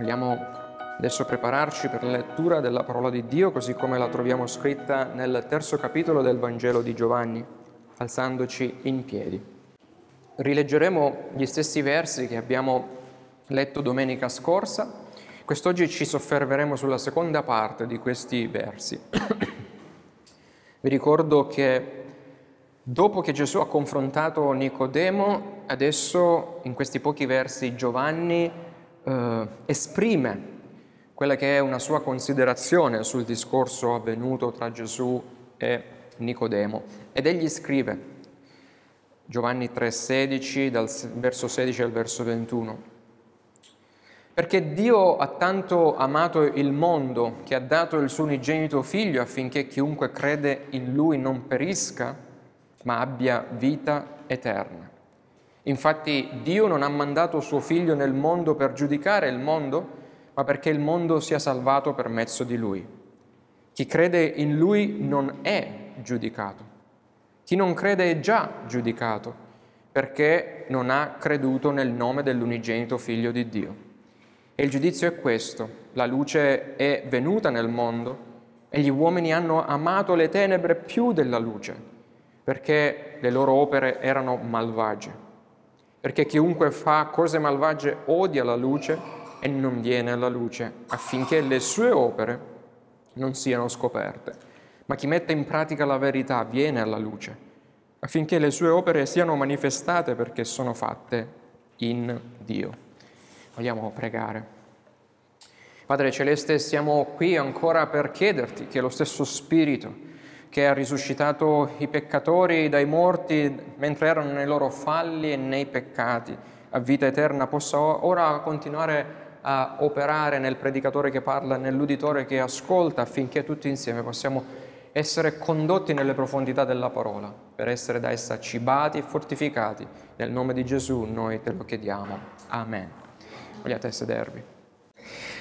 Vogliamo adesso prepararci per la lettura della parola di Dio così come la troviamo scritta nel terzo capitolo del Vangelo di Giovanni, alzandoci in piedi. Rileggeremo gli stessi versi che abbiamo letto domenica scorsa. Quest'oggi ci soffermeremo sulla seconda parte di questi versi. Vi ricordo che dopo che Gesù ha confrontato Nicodemo, adesso in questi pochi versi Giovanni eh, esprime quella che è una sua considerazione sul discorso avvenuto tra Gesù e Nicodemo. Ed egli scrive, Giovanni 3,16, dal verso 16 al verso 21, perché Dio ha tanto amato il mondo che ha dato il suo unigenito figlio affinché chiunque crede in lui non perisca, ma abbia vita eterna. Infatti Dio non ha mandato suo figlio nel mondo per giudicare il mondo, ma perché il mondo sia salvato per mezzo di lui. Chi crede in lui non è giudicato. Chi non crede è già giudicato, perché non ha creduto nel nome dell'unigenito figlio di Dio. E il giudizio è questo, la luce è venuta nel mondo e gli uomini hanno amato le tenebre più della luce, perché le loro opere erano malvagie perché chiunque fa cose malvagie odia la luce e non viene alla luce, affinché le sue opere non siano scoperte. Ma chi mette in pratica la verità viene alla luce, affinché le sue opere siano manifestate perché sono fatte in Dio. Vogliamo pregare. Padre Celeste, siamo qui ancora per chiederti che lo stesso Spirito, che ha risuscitato i peccatori dai morti mentre erano nei loro falli e nei peccati a vita eterna, possa ora continuare a operare nel predicatore che parla, nell'uditore che ascolta, affinché tutti insieme possiamo essere condotti nelle profondità della parola, per essere da essa cibati e fortificati. Nel nome di Gesù noi te lo chiediamo. Amen. Vogliate sedervi.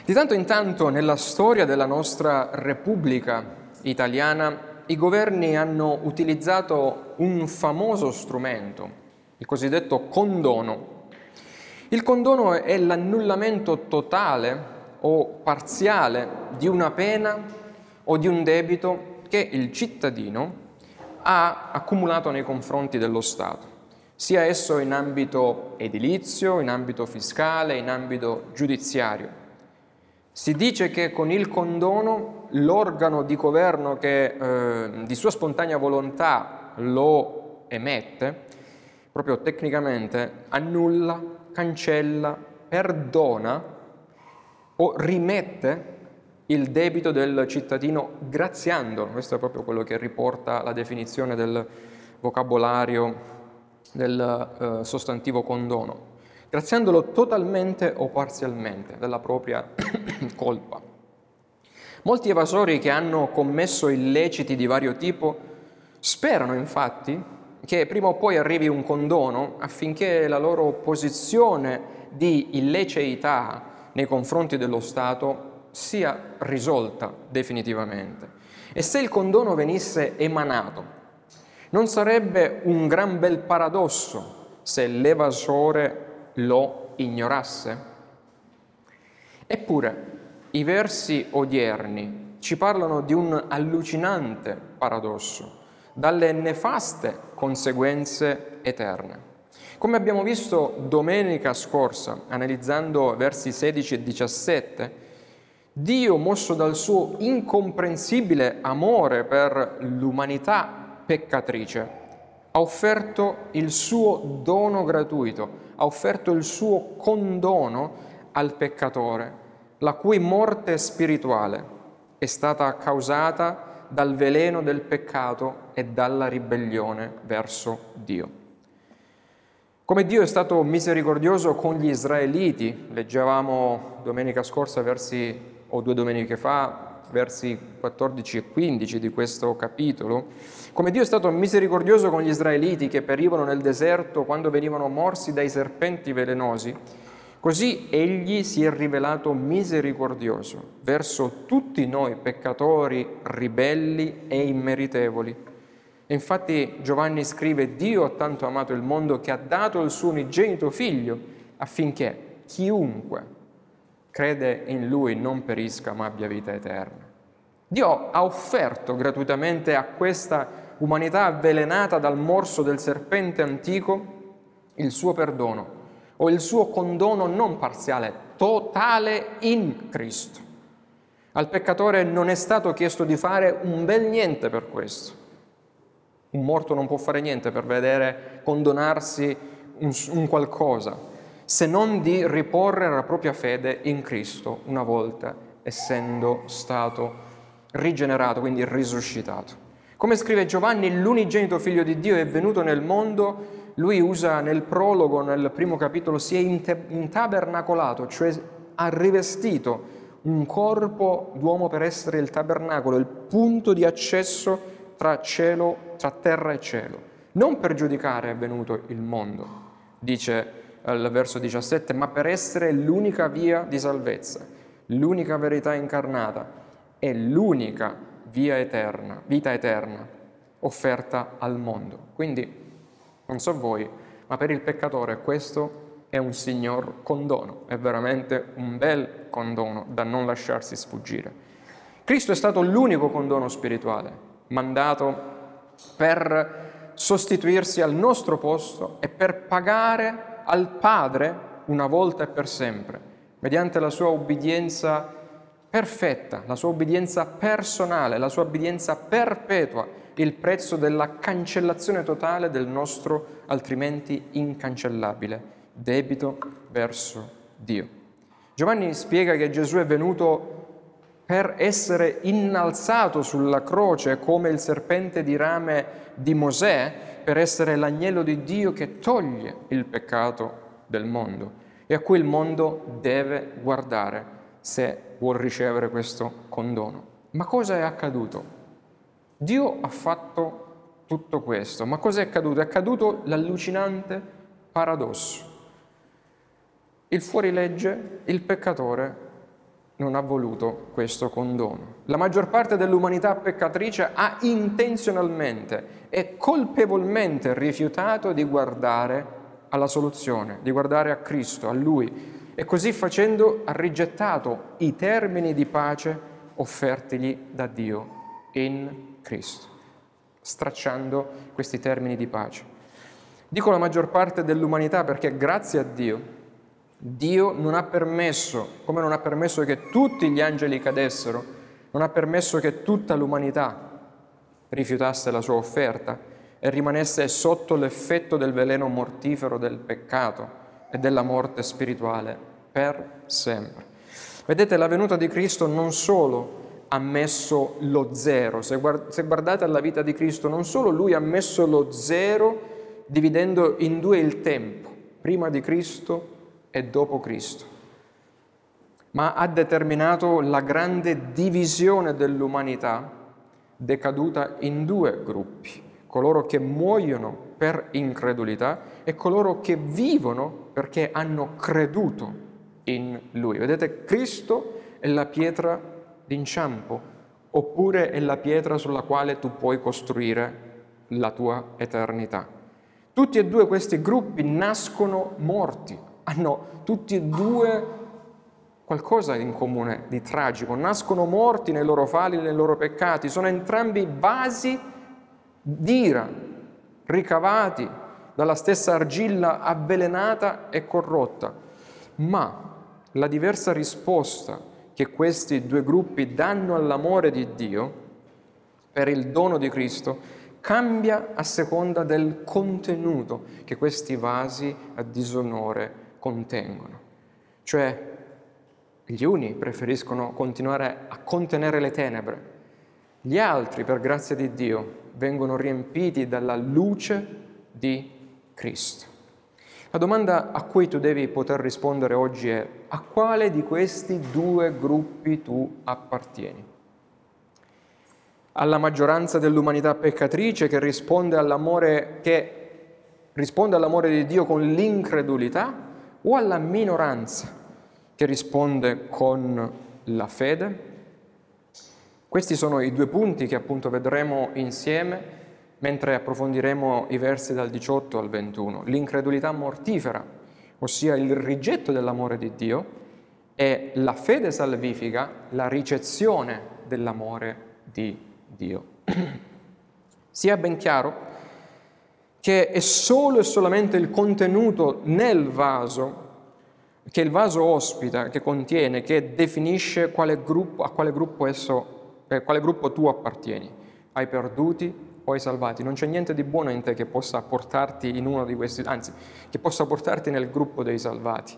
Di tanto in tanto nella storia della nostra Repubblica italiana i governi hanno utilizzato un famoso strumento, il cosiddetto condono. Il condono è l'annullamento totale o parziale di una pena o di un debito che il cittadino ha accumulato nei confronti dello Stato, sia esso in ambito edilizio, in ambito fiscale, in ambito giudiziario. Si dice che con il condono l'organo di governo che eh, di sua spontanea volontà lo emette, proprio tecnicamente, annulla, cancella, perdona o rimette il debito del cittadino graziandolo. Questo è proprio quello che riporta la definizione del vocabolario del eh, sostantivo condono graziandolo totalmente o parzialmente della propria colpa. Molti evasori che hanno commesso illeciti di vario tipo sperano infatti che prima o poi arrivi un condono affinché la loro posizione di illiceità nei confronti dello Stato sia risolta definitivamente. E se il condono venisse emanato, non sarebbe un gran bel paradosso se l'evasore lo ignorasse? Eppure i versi odierni ci parlano di un allucinante paradosso, dalle nefaste conseguenze eterne. Come abbiamo visto domenica scorsa, analizzando versi 16 e 17, Dio, mosso dal suo incomprensibile amore per l'umanità peccatrice, ha offerto il suo dono gratuito, ha offerto il suo condono al peccatore, la cui morte spirituale è stata causata dal veleno del peccato e dalla ribellione verso Dio. Come Dio è stato misericordioso con gli israeliti, leggevamo domenica scorsa versi, o due domeniche fa, versi 14 e 15 di questo capitolo, come Dio è stato misericordioso con gli israeliti che perivano nel deserto quando venivano morsi dai serpenti velenosi, così egli si è rivelato misericordioso verso tutti noi peccatori, ribelli e immeritevoli. Infatti Giovanni scrive, Dio ha tanto amato il mondo che ha dato il suo unigenito figlio affinché chiunque crede in Lui non perisca ma abbia vita eterna. Dio ha offerto gratuitamente a questa umanità avvelenata dal morso del serpente antico il suo perdono o il suo condono non parziale, totale in Cristo. Al peccatore non è stato chiesto di fare un bel niente per questo. Un morto non può fare niente per vedere condonarsi un, un qualcosa, se non di riporre la propria fede in Cristo una volta essendo stato rigenerato, quindi risuscitato. Come scrive Giovanni, l'unigenito figlio di Dio è venuto nel mondo, lui usa nel prologo, nel primo capitolo, si è intabernacolato, cioè ha rivestito un corpo d'uomo per essere il tabernacolo, il punto di accesso tra cielo, tra terra e cielo. Non per giudicare è venuto il mondo, dice il verso 17, ma per essere l'unica via di salvezza, l'unica verità incarnata è l'unica via eterna, vita eterna offerta al mondo. Quindi, non so voi, ma per il peccatore questo è un signor condono, è veramente un bel condono da non lasciarsi sfuggire. Cristo è stato l'unico condono spirituale mandato per sostituirsi al nostro posto e per pagare al Padre una volta e per sempre, mediante la sua obbedienza perfetta, la sua obbedienza personale, la sua obbedienza perpetua, il prezzo della cancellazione totale del nostro altrimenti incancellabile debito verso Dio. Giovanni spiega che Gesù è venuto per essere innalzato sulla croce come il serpente di rame di Mosè, per essere l'agnello di Dio che toglie il peccato del mondo e a cui il mondo deve guardare se vuol ricevere questo condono. Ma cosa è accaduto? Dio ha fatto tutto questo, ma cosa è accaduto? È accaduto l'allucinante paradosso. Il fuorilegge, il peccatore, non ha voluto questo condono. La maggior parte dell'umanità peccatrice ha intenzionalmente e colpevolmente rifiutato di guardare alla soluzione, di guardare a Cristo, a Lui, e così facendo ha rigettato i termini di pace offertigli da Dio in Cristo, stracciando questi termini di pace. Dico la maggior parte dell'umanità perché grazie a Dio, Dio non ha permesso, come non ha permesso che tutti gli angeli cadessero, non ha permesso che tutta l'umanità rifiutasse la sua offerta e rimanesse sotto l'effetto del veleno mortifero del peccato e della morte spirituale per sempre. Vedete, la venuta di Cristo non solo ha messo lo zero, se, guardate alla vita di Cristo, non solo lui ha messo lo zero dividendo in due il tempo, prima di Cristo e dopo Cristo, ma ha determinato la grande divisione dell'umanità decaduta in due gruppi, coloro che muoiono per incredulità e coloro che vivono perché hanno creduto in Lui. Vedete, Cristo è la pietra d'inciampo, oppure è la pietra sulla quale tu puoi costruire la tua eternità. Tutti e due questi gruppi nascono morti, hanno tutti e due qualcosa in comune di tragico, nascono morti nei loro fali, nei loro peccati, sono entrambi vasi d'ira, ricavati dalla stessa argilla avvelenata e corrotta, ma la diversa risposta che questi due gruppi danno all'amore di Dio per il dono di Cristo cambia a seconda del contenuto che questi vasi a disonore contengono. Cioè, gli uni preferiscono continuare a contenere le tenebre, gli altri, per grazia di Dio, vengono riempiti dalla luce di Cristo. La domanda a cui tu devi poter rispondere oggi è a quale di questi due gruppi tu appartieni? Alla maggioranza dell'umanità peccatrice che risponde all'amore, che risponde all'amore di Dio con l'incredulità o alla minoranza che risponde con la fede? Questi sono i due punti che appunto vedremo insieme mentre approfondiremo i versi dal 18 al 21. L'incredulità mortifera, ossia il rigetto dell'amore di Dio, è la fede salvifica la ricezione dell'amore di Dio. Sia ben chiaro che è solo e solamente il contenuto nel vaso che il vaso ospita, che contiene, che definisce quale gruppo, a quale gruppo, esso, eh, quale gruppo tu appartieni, ai perduti ai salvati. Non c'è niente di buono in te che possa portarti in uno di questi, anzi, che possa portarti nel gruppo dei salvati,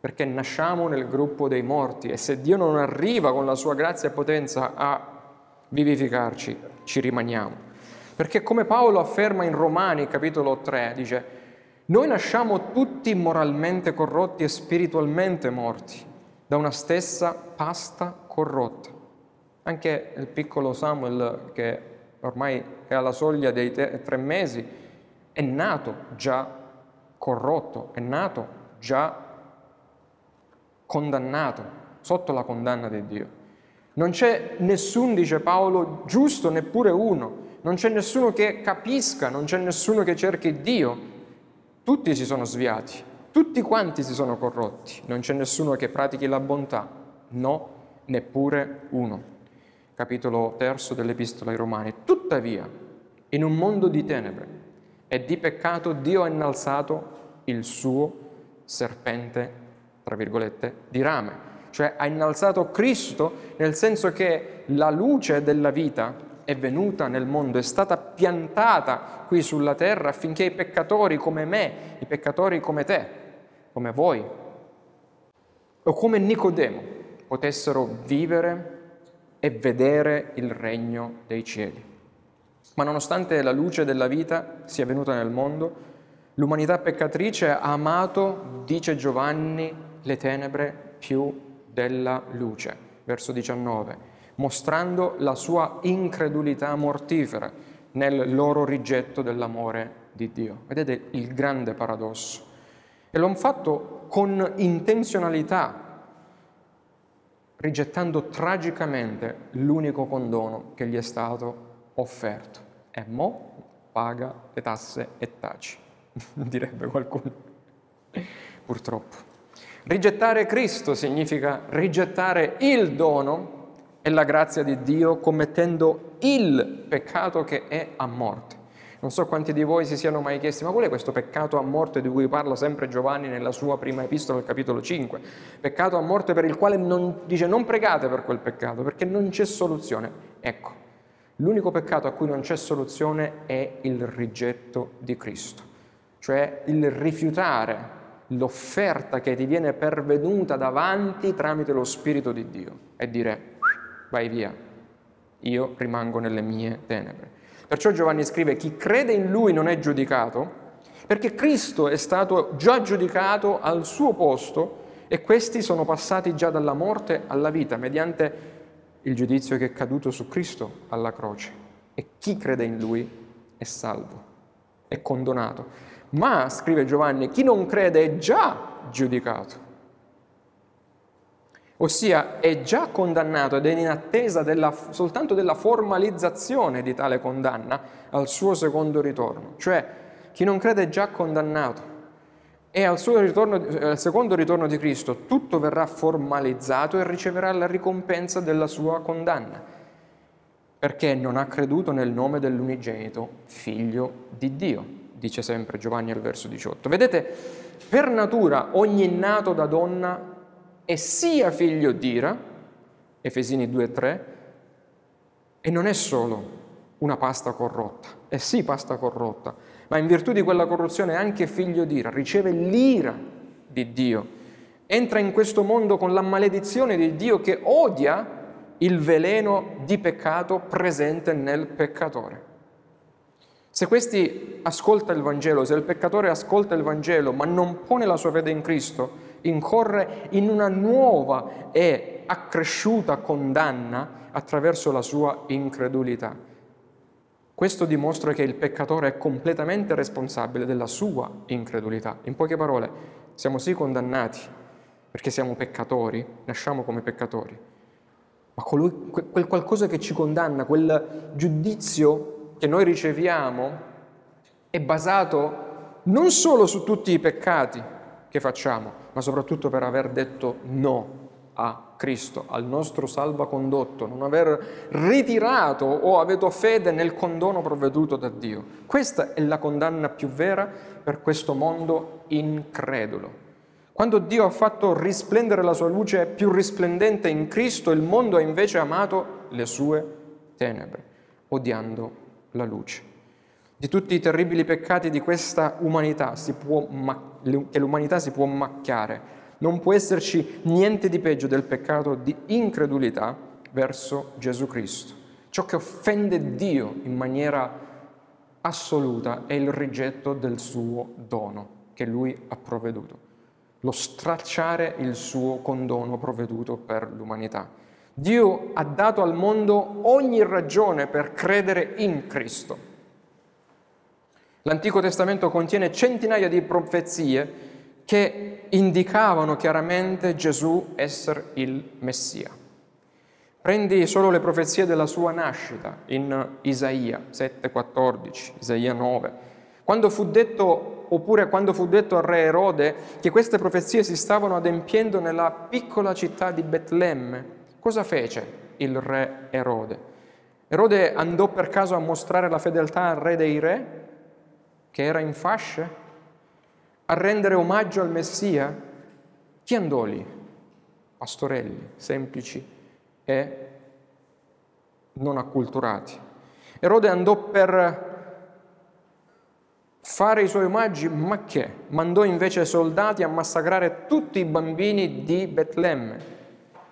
perché nasciamo nel gruppo dei morti e se Dio non arriva con la sua grazia e potenza a vivificarci, ci rimaniamo. Perché come Paolo afferma in Romani capitolo 3, dice, noi nasciamo tutti moralmente corrotti e spiritualmente morti da una stessa pasta corrotta. Anche il piccolo Samuel, che ormai è alla soglia dei tre mesi, è nato già corrotto, è nato già condannato, sotto la condanna di Dio. Non c'è nessun, dice Paolo, giusto, neppure uno non c'è nessuno che capisca, non c'è nessuno che cerchi Dio. Tutti si sono sviati, tutti quanti si sono corrotti, non c'è nessuno che pratichi la bontà, no, neppure uno. Capitolo terzo dell'Epistola ai Romani. Tuttavia, in un mondo di tenebre e di peccato, Dio ha innalzato il suo serpente, tra virgolette, di rame. Cioè ha innalzato Cristo nel senso che la luce della vita è venuta nel mondo, è stata piantata qui sulla terra affinché i peccatori come me, i peccatori come te, come voi, o come Nicodemo, potessero vivere e vedere il regno dei cieli. Ma nonostante la luce della vita sia venuta nel mondo, l'umanità peccatrice ha amato, dice Giovanni, le tenebre più della luce. Verso 19 mostrando la sua incredulità mortifera nel loro rigetto dell'amore di Dio. Vedete il grande paradosso. E lo hanno fatto con intenzionalità, rigettando tragicamente l'unico condono che gli è stato offerto. E mo paga le tasse e taci, direbbe qualcuno. Purtroppo. Rigettare Cristo significa rigettare il dono e la grazia di Dio commettendo il peccato che è a morte. Non so quanti di voi si siano mai chiesti, ma qual è questo peccato a morte di cui parla sempre Giovanni nella sua prima epistola, al capitolo 5? Peccato a morte per il quale non, dice non pregate per quel peccato, perché non c'è soluzione. Ecco, l'unico peccato a cui non c'è soluzione è il rigetto di Cristo, cioè il rifiutare l'offerta che ti viene pervenuta davanti tramite lo Spirito di Dio e dire vai via, io rimango nelle mie tenebre. Perciò Giovanni scrive, chi crede in lui non è giudicato, perché Cristo è stato già giudicato al suo posto e questi sono passati già dalla morte alla vita mediante il giudizio che è caduto su Cristo alla croce. E chi crede in lui è salvo, è condonato. Ma, scrive Giovanni, chi non crede è già giudicato ossia è già condannato ed è in attesa della, soltanto della formalizzazione di tale condanna al suo secondo ritorno. Cioè chi non crede è già condannato e al, ritorno, al secondo ritorno di Cristo tutto verrà formalizzato e riceverà la ricompensa della sua condanna, perché non ha creduto nel nome dell'unigenito figlio di Dio, dice sempre Giovanni al verso 18. Vedete, per natura ogni nato da donna è sia figlio d'ira, Efesini 2,3, e non è solo una pasta corrotta, è sì pasta corrotta, ma in virtù di quella corruzione è anche figlio d'ira, riceve l'ira di Dio, entra in questo mondo con la maledizione di Dio che odia il veleno di peccato presente nel peccatore. Se questi ascolta il Vangelo, se il peccatore ascolta il Vangelo ma non pone la sua fede in Cristo, incorre in una nuova e accresciuta condanna attraverso la sua incredulità. Questo dimostra che il peccatore è completamente responsabile della sua incredulità. In poche parole, siamo sì condannati perché siamo peccatori, nasciamo come peccatori, ma colui, quel qualcosa che ci condanna, quel giudizio che noi riceviamo, è basato non solo su tutti i peccati che facciamo, ma soprattutto per aver detto no a Cristo, al nostro salvacondotto, non aver ritirato o avuto fede nel condono provveduto da Dio. Questa è la condanna più vera per questo mondo incredulo. Quando Dio ha fatto risplendere la sua luce più risplendente in Cristo, il mondo ha invece amato le sue tenebre, odiando la luce. Di tutti i terribili peccati di questa umanità ma- che l'umanità si può macchiare, non può esserci niente di peggio del peccato di incredulità verso Gesù Cristo. Ciò che offende Dio in maniera assoluta è il rigetto del suo dono che lui ha provveduto lo stracciare il suo condono provveduto per l'umanità. Dio ha dato al mondo ogni ragione per credere in Cristo. L'Antico Testamento contiene centinaia di profezie che indicavano chiaramente Gesù essere il Messia. Prendi solo le profezie della sua nascita in Isaia 7,14, Isaia 9. Quando fu detto oppure quando fu detto al re Erode che queste profezie si stavano adempiendo nella piccola città di Betlemme, cosa fece il re Erode? Erode andò per caso a mostrare la fedeltà al re dei re, che era in fasce, a rendere omaggio al Messia? Chi andò lì? Pastorelli, semplici e non acculturati. Erode andò per fare i suoi omaggi, ma che? Mandò invece soldati a massacrare tutti i bambini di Betlemme,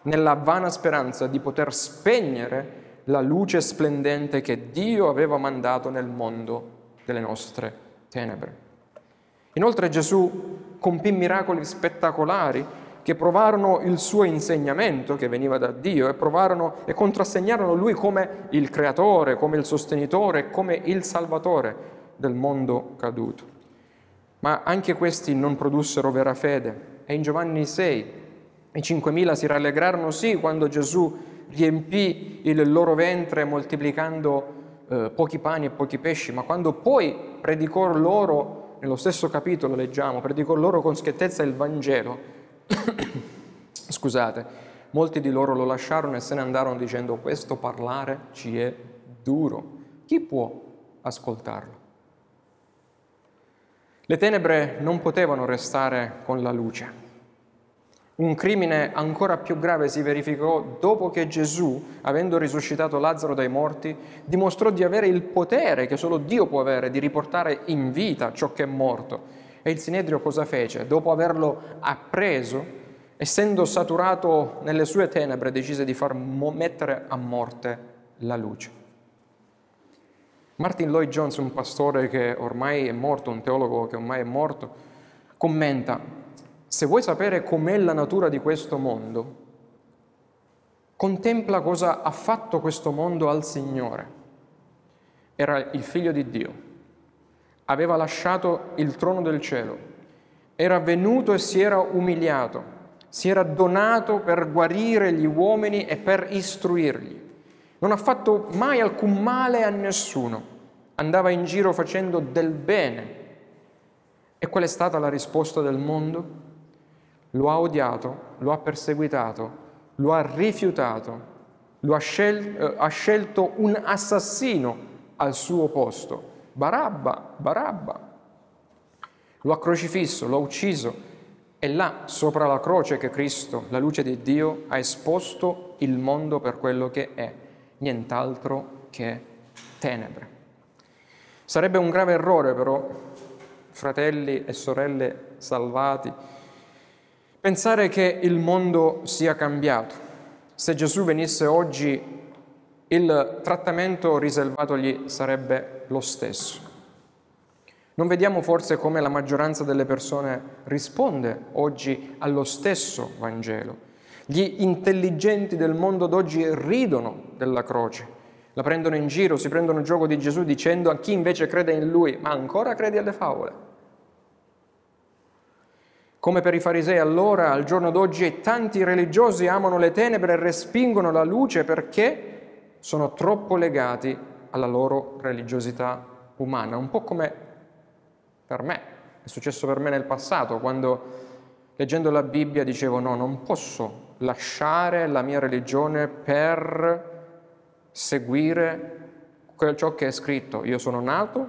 nella vana speranza di poter spegnere la luce splendente che Dio aveva mandato nel mondo delle nostre tenebre. Inoltre Gesù compì miracoli spettacolari che provarono il suo insegnamento che veniva da Dio e provarono e contrassegnarono lui come il creatore, come il sostenitore, come il salvatore del mondo caduto. Ma anche questi non produssero vera fede. E in Giovanni 6 i 5.000 si rallegrarono sì quando Gesù riempì il loro ventre moltiplicando eh, pochi pani e pochi pesci, ma quando poi predicò loro, nello stesso capitolo leggiamo, predicò loro con schiettezza il Vangelo, scusate, molti di loro lo lasciarono e se ne andarono dicendo questo parlare ci è duro. Chi può ascoltarlo? Le tenebre non potevano restare con la luce. Un crimine ancora più grave si verificò dopo che Gesù, avendo risuscitato Lazzaro dai morti, dimostrò di avere il potere che solo Dio può avere di riportare in vita ciò che è morto. E il Sinedrio cosa fece? Dopo averlo appreso, essendo saturato nelle sue tenebre, decise di far mettere a morte la luce. Martin Lloyd Jones, un pastore che ormai è morto, un teologo che ormai è morto, commenta, se vuoi sapere com'è la natura di questo mondo, contempla cosa ha fatto questo mondo al Signore. Era il figlio di Dio, aveva lasciato il trono del cielo, era venuto e si era umiliato, si era donato per guarire gli uomini e per istruirli. Non ha fatto mai alcun male a nessuno. Andava in giro facendo del bene. E qual è stata la risposta del mondo? Lo ha odiato, lo ha perseguitato, lo ha rifiutato, lo ha, scel- eh, ha scelto un assassino al suo posto. Barabba, Barabba. Lo ha crocifisso, lo ha ucciso. E là, sopra la croce che Cristo, la luce di Dio, ha esposto il mondo per quello che è nient'altro che tenebre. Sarebbe un grave errore però, fratelli e sorelle salvati, pensare che il mondo sia cambiato. Se Gesù venisse oggi, il trattamento riservatogli sarebbe lo stesso. Non vediamo forse come la maggioranza delle persone risponde oggi allo stesso Vangelo. Gli intelligenti del mondo d'oggi ridono della croce, la prendono in giro, si prendono gioco di Gesù dicendo a chi invece crede in lui, ma ancora credi alle favole. Come per i farisei allora, al giorno d'oggi, tanti religiosi amano le tenebre e respingono la luce perché sono troppo legati alla loro religiosità umana, un po' come per me, è successo per me nel passato, quando leggendo la Bibbia dicevo no, non posso lasciare la mia religione per seguire ciò che è scritto. Io sono nato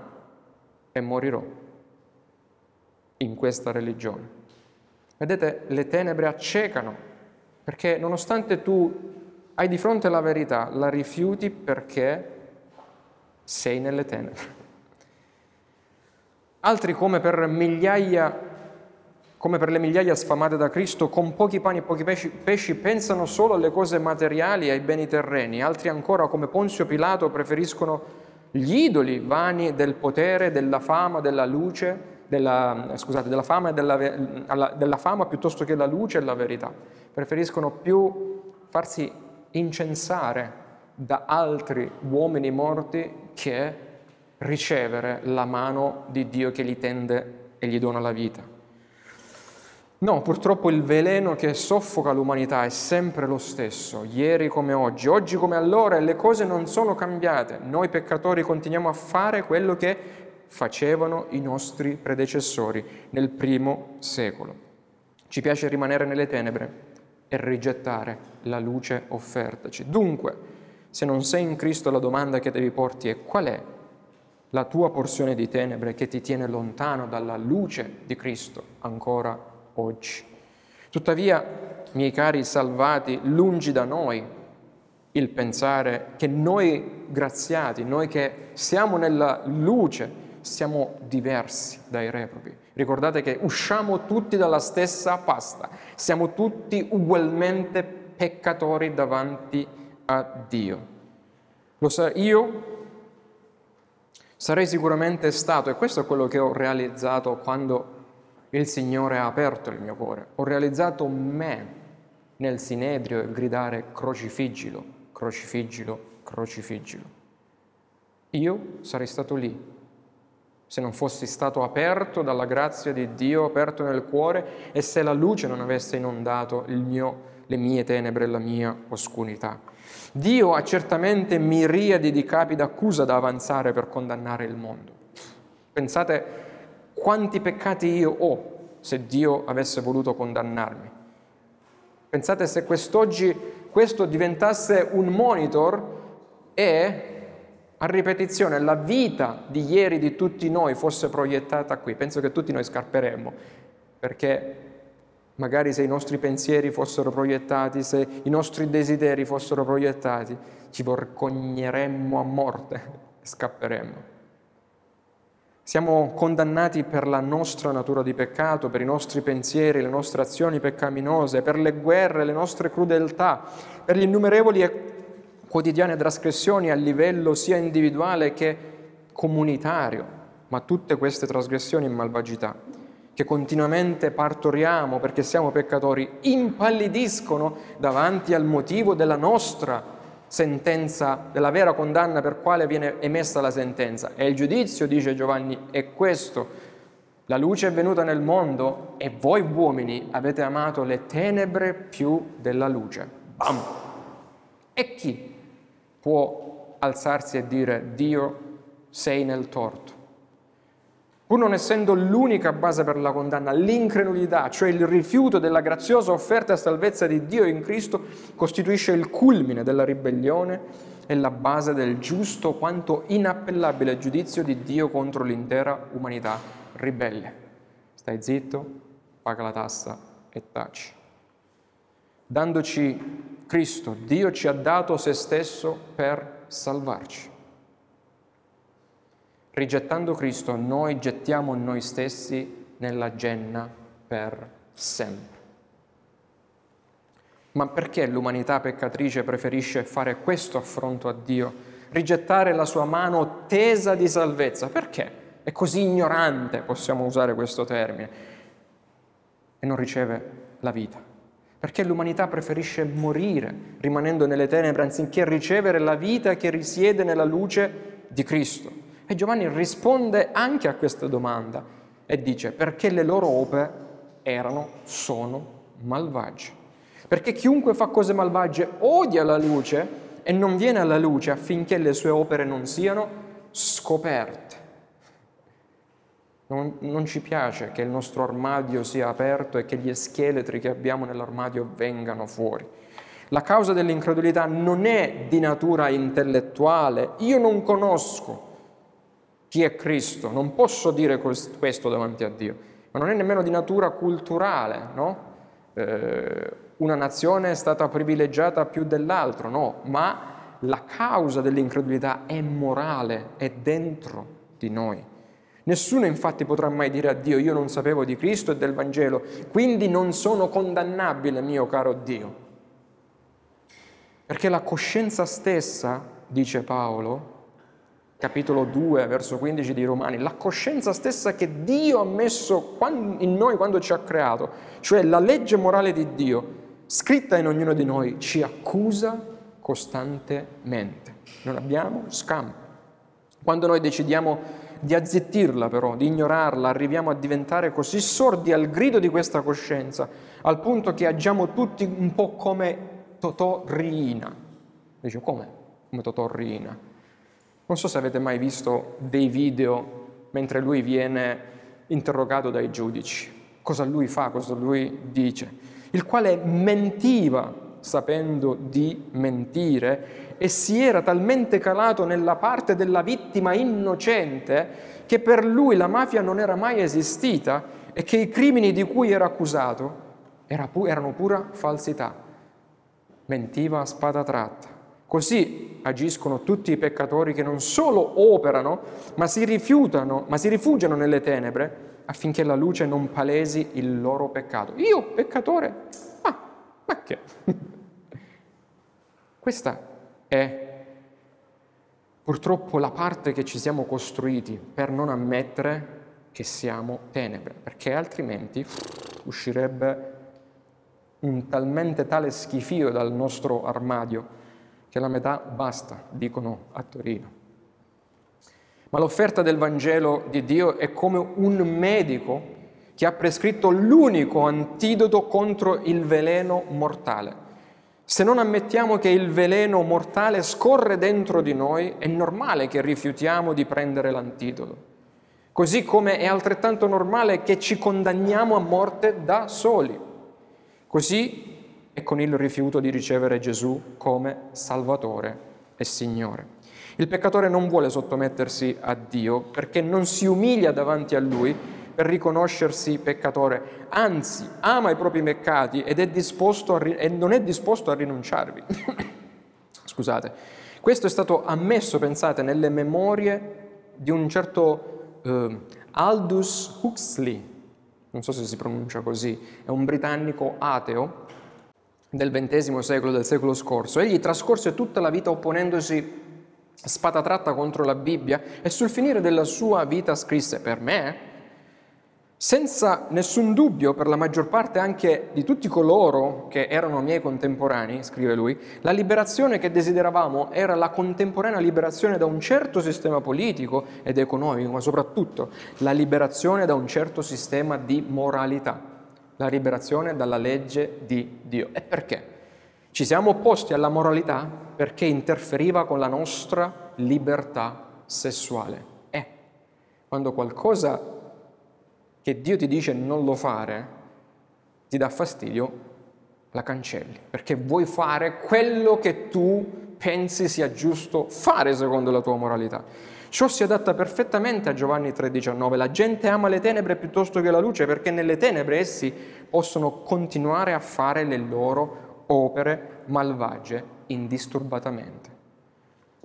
e morirò in questa religione. Vedete, le tenebre accecano, perché nonostante tu hai di fronte la verità, la rifiuti perché sei nelle tenebre. Altri come per migliaia come per le migliaia sfamate da Cristo, con pochi pani e pochi pesci, pesci, pensano solo alle cose materiali e ai beni terreni. Altri ancora, come Ponzio Pilato, preferiscono gli idoli vani del potere, della fama, della luce, della, scusate, della fama, della, della fama piuttosto che la luce e la verità. Preferiscono più farsi incensare da altri uomini morti che ricevere la mano di Dio che gli tende e gli dona la vita. No, purtroppo il veleno che soffoca l'umanità è sempre lo stesso, ieri come oggi, oggi come allora, e le cose non sono cambiate. Noi peccatori continuiamo a fare quello che facevano i nostri predecessori nel primo secolo. Ci piace rimanere nelle tenebre e rigettare la luce offertaci. Dunque, se non sei in Cristo, la domanda che devi porti è qual è la tua porzione di tenebre che ti tiene lontano dalla luce di Cristo ancora oggi. Tuttavia, miei cari salvati, lungi da noi il pensare che noi graziati, noi che siamo nella luce, siamo diversi dai reprobi. Ricordate che usciamo tutti dalla stessa pasta, siamo tutti ugualmente peccatori davanti a Dio. Lo sa, io sarei sicuramente stato, e questo è quello che ho realizzato quando il Signore ha aperto il mio cuore. Ho realizzato me nel sinedrio e gridare crocifiggilo, crocifiggilo, crocifiggilo. Io sarei stato lì se non fossi stato aperto dalla grazia di Dio, aperto nel cuore e se la luce non avesse inondato mio, le mie tenebre e la mia oscurità. Dio ha certamente miriadi di capi d'accusa da avanzare per condannare il mondo. Pensate quanti peccati io ho se Dio avesse voluto condannarmi. Pensate se quest'oggi questo diventasse un monitor e a ripetizione la vita di ieri di tutti noi fosse proiettata qui, penso che tutti noi scarperemmo, perché magari se i nostri pensieri fossero proiettati, se i nostri desideri fossero proiettati, ci vergogneremmo a morte e scapperemmo. Siamo condannati per la nostra natura di peccato, per i nostri pensieri, le nostre azioni peccaminose, per le guerre, le nostre crudeltà, per gli innumerevoli e quotidiane trasgressioni a livello sia individuale che comunitario, ma tutte queste trasgressioni e malvagità che continuamente partoriamo perché siamo peccatori, impallidiscono davanti al motivo della nostra sentenza, della vera condanna per quale viene emessa la sentenza. E il giudizio, dice Giovanni, è questo. La luce è venuta nel mondo e voi uomini avete amato le tenebre più della luce. Bam! E chi può alzarsi e dire Dio sei nel torto? pur non essendo l'unica base per la condanna, l'incredulità, cioè il rifiuto della graziosa offerta e salvezza di Dio in Cristo, costituisce il culmine della ribellione e la base del giusto quanto inappellabile giudizio di Dio contro l'intera umanità ribelle. Stai zitto, paga la tassa e taci. Dandoci Cristo, Dio ci ha dato se stesso per salvarci. Rigettando Cristo, noi gettiamo noi stessi nella genna per sempre. Ma perché l'umanità peccatrice preferisce fare questo affronto a Dio? Rigettare la sua mano tesa di salvezza? Perché? È così ignorante, possiamo usare questo termine, e non riceve la vita. Perché l'umanità preferisce morire rimanendo nelle tenebre anziché ricevere la vita che risiede nella luce di Cristo. E Giovanni risponde anche a questa domanda e dice perché le loro opere erano, sono malvagie. Perché chiunque fa cose malvagie odia la luce e non viene alla luce affinché le sue opere non siano scoperte. Non, non, ci piace che il nostro armadio sia aperto e che gli scheletri che abbiamo nell'armadio vengano fuori. La causa dell'incredulità non è di natura intellettuale. Io non conosco chi è Cristo, non posso dire questo davanti a Dio, ma non è nemmeno di natura culturale, no? Eh, una nazione è stata privilegiata più dell'altro, no, ma la causa dell'incredulità è morale, è dentro di noi. Nessuno infatti potrà mai dire a Dio io non sapevo di Cristo e del Vangelo, quindi non sono condannabile, mio caro Dio. Perché la coscienza stessa, dice Paolo, capitolo 2, verso 15 di Romani, la coscienza stessa che Dio ha messo in noi quando ci ha creato, cioè la legge morale di Dio, scritta in ognuno di noi, ci accusa costantemente. Non abbiamo scampo. Quando noi decidiamo di azzittirla però, di ignorarla, arriviamo a diventare così sordi al grido di questa coscienza, al punto che agiamo tutti un po' come Totò Riina. Dice, come? Come Totò Riina? Non so se avete mai visto dei video mentre lui viene interrogato dai giudici. Cosa lui fa, cosa lui dice. Il quale mentiva sapendo di mentire e si era talmente calato nella parte della vittima innocente che per lui la mafia non era mai esistita e che i crimini di cui era accusato erano pura falsità. Mentiva a spada tratta. Così agiscono tutti i peccatori che non solo operano, ma si rifiutano, ma si rifugiano nelle tenebre affinché la luce non palesi il loro peccato. Io, peccatore? Ah, ma che? Questa è purtroppo la parte che ci siamo costruiti per non ammettere che siamo tenebre, perché altrimenti uscirebbe un talmente tale schifio dal nostro armadio che la metà basta, dicono a Torino. Ma l'offerta del Vangelo di Dio è come un medico che ha prescritto l'unico antidoto contro il veleno mortale. Se non ammettiamo che il veleno mortale scorre dentro di noi, è normale che rifiutiamo di prendere l'antidoto. Così come è altrettanto normale che ci condanniamo a morte da soli. Così è con il rifiuto di ricevere Gesù come Salvatore e Signore. Il peccatore non vuole sottomettersi a Dio perché non si umilia davanti a Lui per riconoscersi peccatore, anzi ama i propri peccati ed è ri- e non è disposto a rinunciarvi. Scusate, questo è stato ammesso, pensate, nelle memorie di un certo eh, Aldous Huxley, non so se si pronuncia così, è un britannico ateo del XX secolo, del secolo scorso. Egli trascorse tutta la vita opponendosi spada tratta contro la Bibbia e sul finire della sua vita scrisse per me senza nessun dubbio, per la maggior parte anche di tutti coloro che erano miei contemporanei, scrive lui, la liberazione che desideravamo era la contemporanea liberazione da un certo sistema politico ed economico, ma soprattutto la liberazione da un certo sistema di moralità, la liberazione dalla legge di Dio. E perché? Ci siamo opposti alla moralità perché interferiva con la nostra libertà sessuale. E quando qualcosa che Dio ti dice non lo fare, ti dà fastidio, la cancelli, perché vuoi fare quello che tu pensi sia giusto fare secondo la tua moralità. Ciò si adatta perfettamente a Giovanni 3:19. La gente ama le tenebre piuttosto che la luce perché nelle tenebre essi possono continuare a fare le loro opere malvagie indisturbatamente.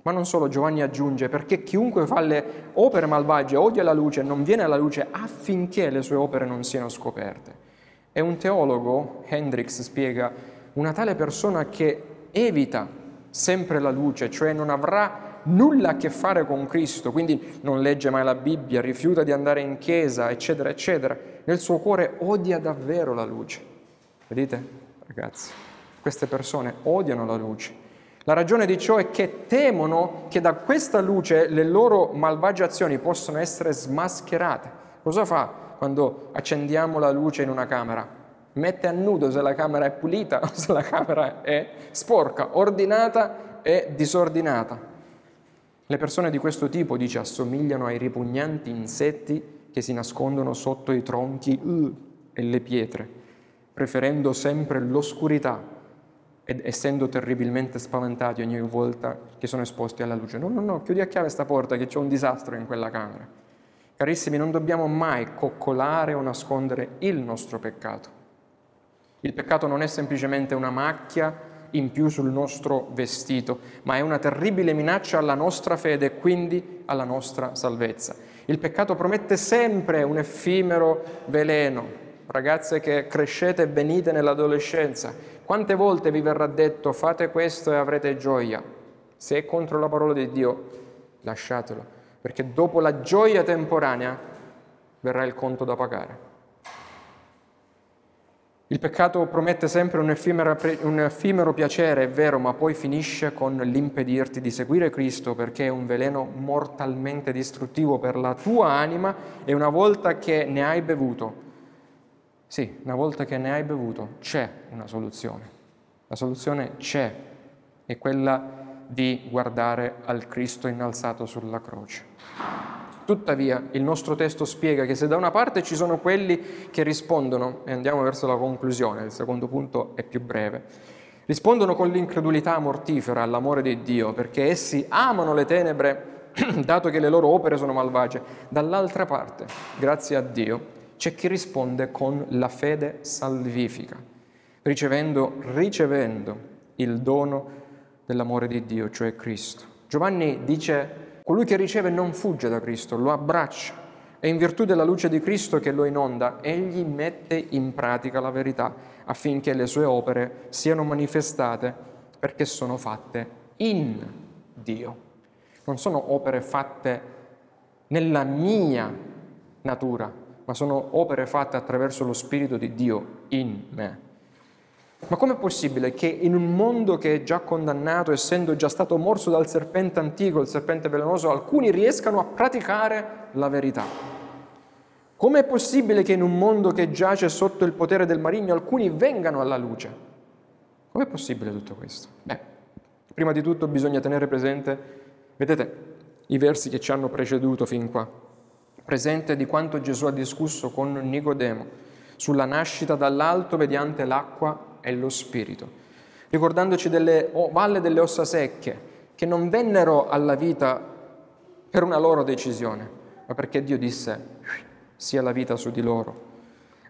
Ma non solo, Giovanni aggiunge, perché chiunque fa le opere malvagie odia la luce non viene alla luce affinché le sue opere non siano scoperte. E un teologo, Hendrix, spiega, una tale persona che evita sempre la luce, cioè non avrà nulla a che fare con Cristo, quindi non legge mai la Bibbia, rifiuta di andare in chiesa, eccetera, eccetera, nel suo cuore odia davvero la luce. Vedete, ragazzi, queste persone odiano la luce la ragione di ciò è che temono che da questa luce le loro malvagie azioni possano essere smascherate. Cosa fa quando accendiamo la luce in una camera? Mette a nudo se la camera è pulita o se la camera è sporca, ordinata e disordinata. Le persone di questo tipo, dice, assomigliano ai ripugnanti insetti che si nascondono sotto i tronchi uh, e le pietre, preferendo sempre l'oscurità ed essendo terribilmente spaventati ogni volta che sono esposti alla luce. No, no, no, chiudi a chiave sta porta che c'è un disastro in quella camera. Carissimi, non dobbiamo mai coccolare o nascondere il nostro peccato. Il peccato non è semplicemente una macchia in più sul nostro vestito, ma è una terribile minaccia alla nostra fede e quindi alla nostra salvezza. Il peccato promette sempre un effimero veleno. Ragazze che crescete e venite nell'adolescenza, quante volte vi verrà detto fate questo e avrete gioia? Se è contro la parola di Dio, lasciatelo, perché dopo la gioia temporanea verrà il conto da pagare. Il peccato promette sempre un effimero, un effimero, piacere, è vero, ma poi finisce con l'impedirti di seguire Cristo perché è un veleno mortalmente distruttivo per la tua anima e una volta che ne hai bevuto, sì, una volta che ne hai bevuto, c'è una soluzione. La soluzione c'è, è quella di guardare al Cristo innalzato sulla croce. Tuttavia, il nostro testo spiega che se da una parte ci sono quelli che rispondono, e andiamo verso la conclusione, il secondo punto è più breve, rispondono con l'incredulità mortifera all'amore di Dio, perché essi amano le tenebre, dato che le loro opere sono malvagie. Dall'altra parte, grazie a Dio, c'è chi risponde con la fede salvifica, ricevendo, ricevendo il dono dell'amore di Dio, cioè Cristo. Giovanni dice, colui che riceve non fugge da Cristo, lo abbraccia e in virtù della luce di Cristo che lo inonda, egli mette in pratica la verità affinché le sue opere siano manifestate perché sono fatte in Dio. Non sono opere fatte nella mia natura, ma sono opere fatte attraverso lo Spirito di Dio in me. Ma com'è possibile che in un mondo che è già condannato, essendo già stato morso dal serpente antico, il serpente velenoso, alcuni riescano a praticare la verità? Com'è possibile che in un mondo che giace sotto il potere del marigno, alcuni vengano alla luce? Com'è possibile tutto questo? Beh, prima di tutto bisogna tenere presente, vedete, i versi che ci hanno preceduto fin qua presente di quanto Gesù ha discusso con Nicodemo sulla nascita dall'alto mediante l'acqua e lo spirito, ricordandoci delle valle delle ossa secche che non vennero alla vita per una loro decisione, ma perché Dio disse sia la vita su di loro.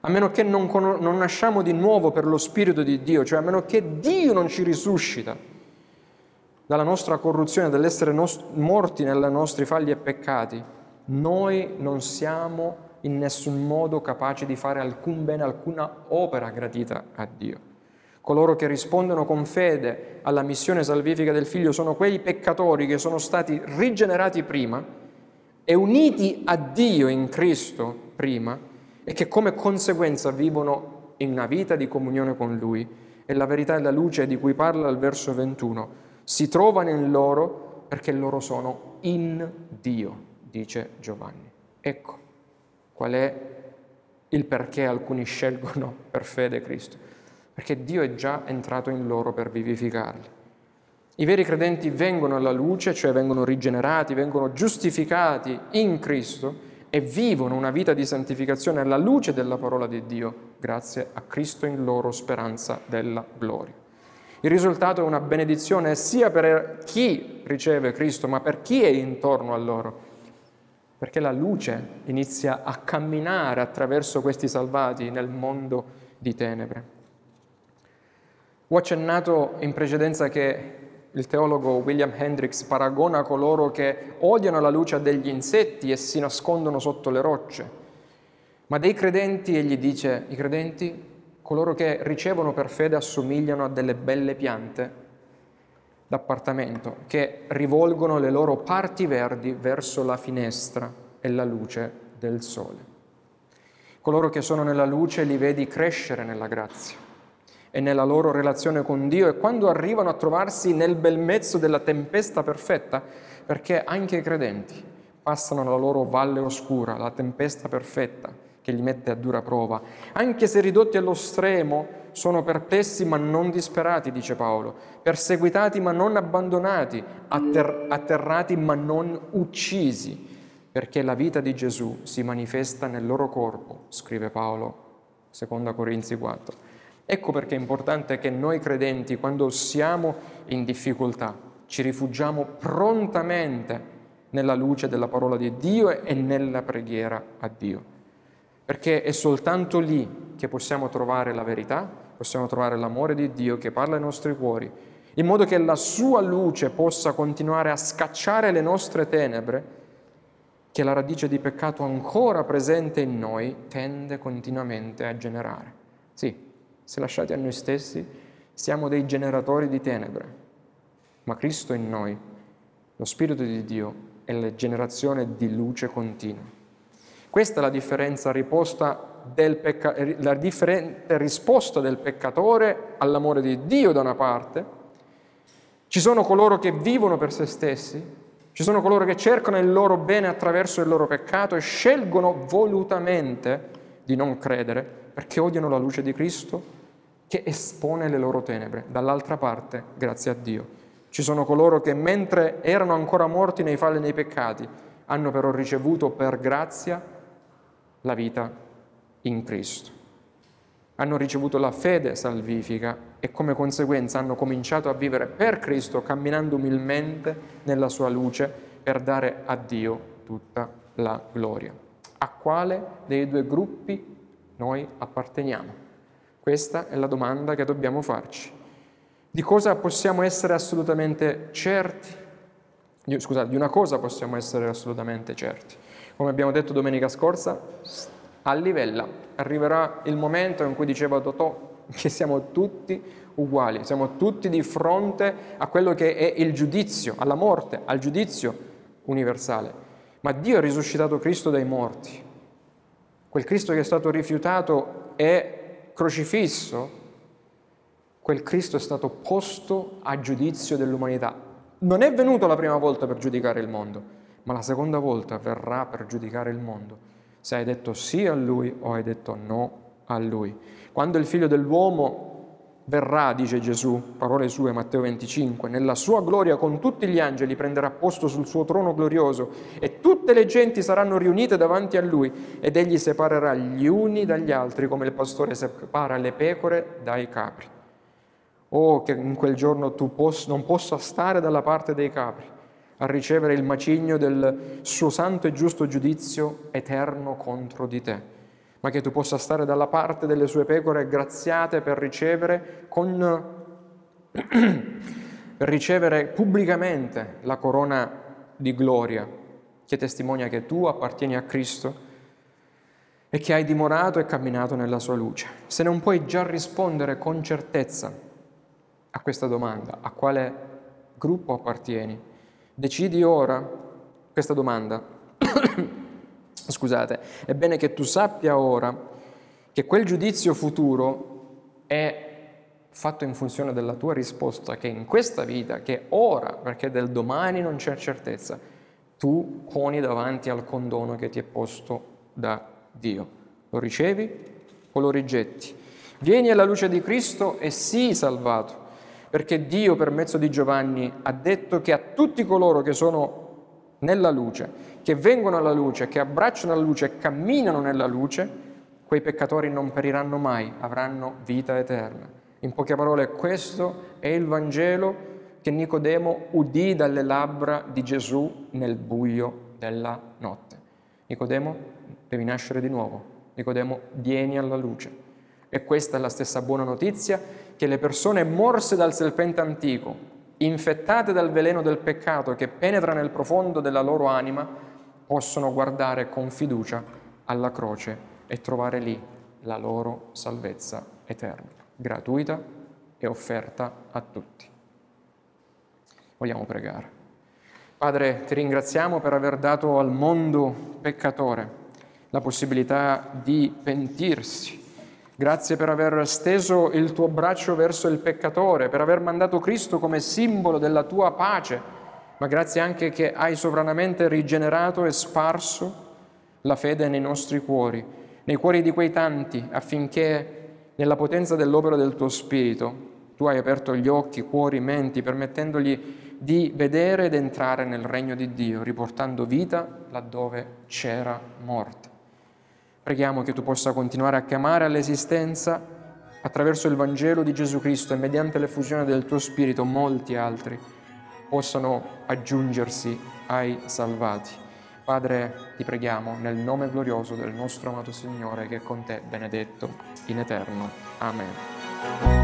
A meno che non, con- non nasciamo di nuovo per lo Spirito di Dio, cioè a meno che Dio non ci risuscita dalla nostra corruzione, dall'essere nos- morti nei nostri falli e peccati, noi non siamo in nessun modo capaci di fare alcun bene, alcuna opera gradita a Dio. Coloro che rispondono con fede alla missione salvifica del Figlio sono quei peccatori che sono stati rigenerati prima e uniti a Dio in Cristo prima e che come conseguenza vivono in una vita di comunione con Lui. E la verità e la luce di cui parla il verso 21 si trovano in loro perché loro sono in Dio dice Giovanni. Ecco qual è il perché alcuni scelgono per fede Cristo. Perché Dio è già entrato in loro per vivificarli. I veri credenti vengono alla luce, cioè vengono rigenerati, vengono giustificati in Cristo e vivono una vita di santificazione alla luce della parola di Dio, grazie a Cristo in loro speranza della gloria. Il risultato è una benedizione sia per chi riceve Cristo, ma per chi è intorno a loro perché la luce inizia a camminare attraverso questi salvati nel mondo di tenebre. Ho accennato in precedenza che il teologo William Hendricks paragona coloro che odiano la luce a degli insetti e si nascondono sotto le rocce, ma dei credenti egli dice, i credenti, coloro che ricevono per fede assomigliano a delle belle piante d'appartamento che rivolgono le loro parti verdi verso la finestra e la luce del sole. Coloro che sono nella luce li vedi crescere nella grazia e nella loro relazione con Dio e quando arrivano a trovarsi nel bel mezzo della tempesta perfetta, perché anche i credenti passano la loro valle oscura, la tempesta perfetta che li mette a dura prova, anche se ridotti allo stremo sono perplessi ma non disperati, dice Paolo, perseguitati ma non abbandonati, atter- atterrati ma non uccisi. perché la vita di Gesù si manifesta nel loro corpo, scrive Paolo, 2 Corinzi 4. Ecco perché è importante che noi credenti, quando siamo in difficoltà, ci rifugiamo prontamente nella luce della parola di Dio e nella preghiera a Dio. Perché è soltanto lì che possiamo trovare la verità, possiamo trovare l'amore di Dio che parla ai nostri cuori, in modo che la sua luce possa continuare a scacciare le nostre tenebre, che la radice di peccato ancora presente in noi tende continuamente a generare. Sì, se lasciati a noi stessi, siamo dei generatori di tenebre, ma Cristo in noi, lo Spirito di Dio, è la generazione di luce continua. Questa è la differenza riposta del pecca- la differente risposta del peccatore all'amore di Dio da una parte. Ci sono coloro che vivono per se stessi, ci sono coloro che cercano il loro bene attraverso il loro peccato e scelgono volutamente di non credere perché odiano la luce di Cristo che espone le loro tenebre. Dall'altra parte, grazie a Dio, ci sono coloro che mentre erano ancora morti nei falli e nei peccati, hanno però ricevuto per grazia la vita in Cristo. Hanno ricevuto la fede salvifica e come conseguenza hanno cominciato a vivere per Cristo, camminando umilmente nella sua luce per dare a Dio tutta la gloria. A quale dei due gruppi noi apparteniamo? Questa è la domanda che dobbiamo farci. Di cosa possiamo essere assolutamente certi? Scusate, di una cosa possiamo essere assolutamente certi. Come abbiamo detto domenica scorsa, a livella arriverà il momento in cui diceva Totò che siamo tutti uguali, siamo tutti di fronte a quello che è il giudizio, alla morte, al giudizio universale. Ma Dio ha risuscitato Cristo dai morti. Quel Cristo che è stato rifiutato e crocifisso quel Cristo è stato posto a giudizio dell'umanità. Non è venuto la prima volta per giudicare il mondo, ma la seconda volta verrà per giudicare il mondo. Se hai detto sì a Lui o hai detto no a Lui. Quando il figlio dell'uomo verrà, dice Gesù, parole sue, Matteo 25, nella sua gloria con tutti gli angeli prenderà posto sul suo trono glorioso e tutte le genti saranno riunite davanti a lui ed egli separerà gli uni dagli altri come il pastore separa le pecore dai capri. Oh, che in quel giorno tu non possa stare dalla parte dei capri a ricevere il macigno del suo santo e giusto giudizio eterno contro di te, ma che tu possa stare dalla parte delle sue pecore graziate per ricevere, con, per ricevere pubblicamente la corona di gloria che testimonia che tu appartieni a Cristo e che hai dimorato e camminato nella sua luce. Se non puoi già rispondere con certezza a questa domanda, a quale gruppo appartieni. Decidi ora questa domanda. Scusate, è bene che tu sappia ora che quel giudizio futuro è fatto in funzione della tua risposta che in questa vita, che ora, perché del domani non c'è certezza, tu poni davanti al condono che ti è posto da Dio. Lo ricevi o lo rigetti? Vieni alla luce di Cristo e sii salvato perché Dio per mezzo di Giovanni ha detto che a tutti coloro che sono nella luce, che vengono alla luce, che abbracciano la luce e camminano nella luce, quei peccatori non periranno mai, avranno vita eterna. In poche parole, questo è il Vangelo che Nicodemo udì dalle labbra di Gesù nel buio della notte. Nicodemo, devi nascere di nuovo. Nicodemo, vieni alla luce. E questa è la stessa buona notizia che le persone morse dal serpente antico, infettate dal veleno del peccato che penetra nel profondo della loro anima, possono guardare con fiducia alla croce e trovare lì la loro salvezza eterna, gratuita e offerta a tutti. Vogliamo pregare. Padre, ti ringraziamo per aver dato al mondo peccatore la possibilità di pentirsi Grazie per aver steso il tuo braccio verso il peccatore, per aver mandato Cristo come simbolo della tua pace, ma grazie anche che hai sovranamente rigenerato e sparso la fede nei nostri cuori, nei cuori di quei tanti, affinché nella potenza dell'opera del tuo Spirito tu hai aperto gli occhi, cuori, menti, permettendogli di vedere ed entrare nel regno di Dio, riportando vita laddove c'era morte. Preghiamo che tu possa continuare a chiamare all'esistenza attraverso il Vangelo di Gesù Cristo e mediante l'effusione del tuo Spirito molti altri possano aggiungersi ai salvati. Padre, ti preghiamo nel nome glorioso del nostro amato Signore che è con te benedetto in eterno. Amen.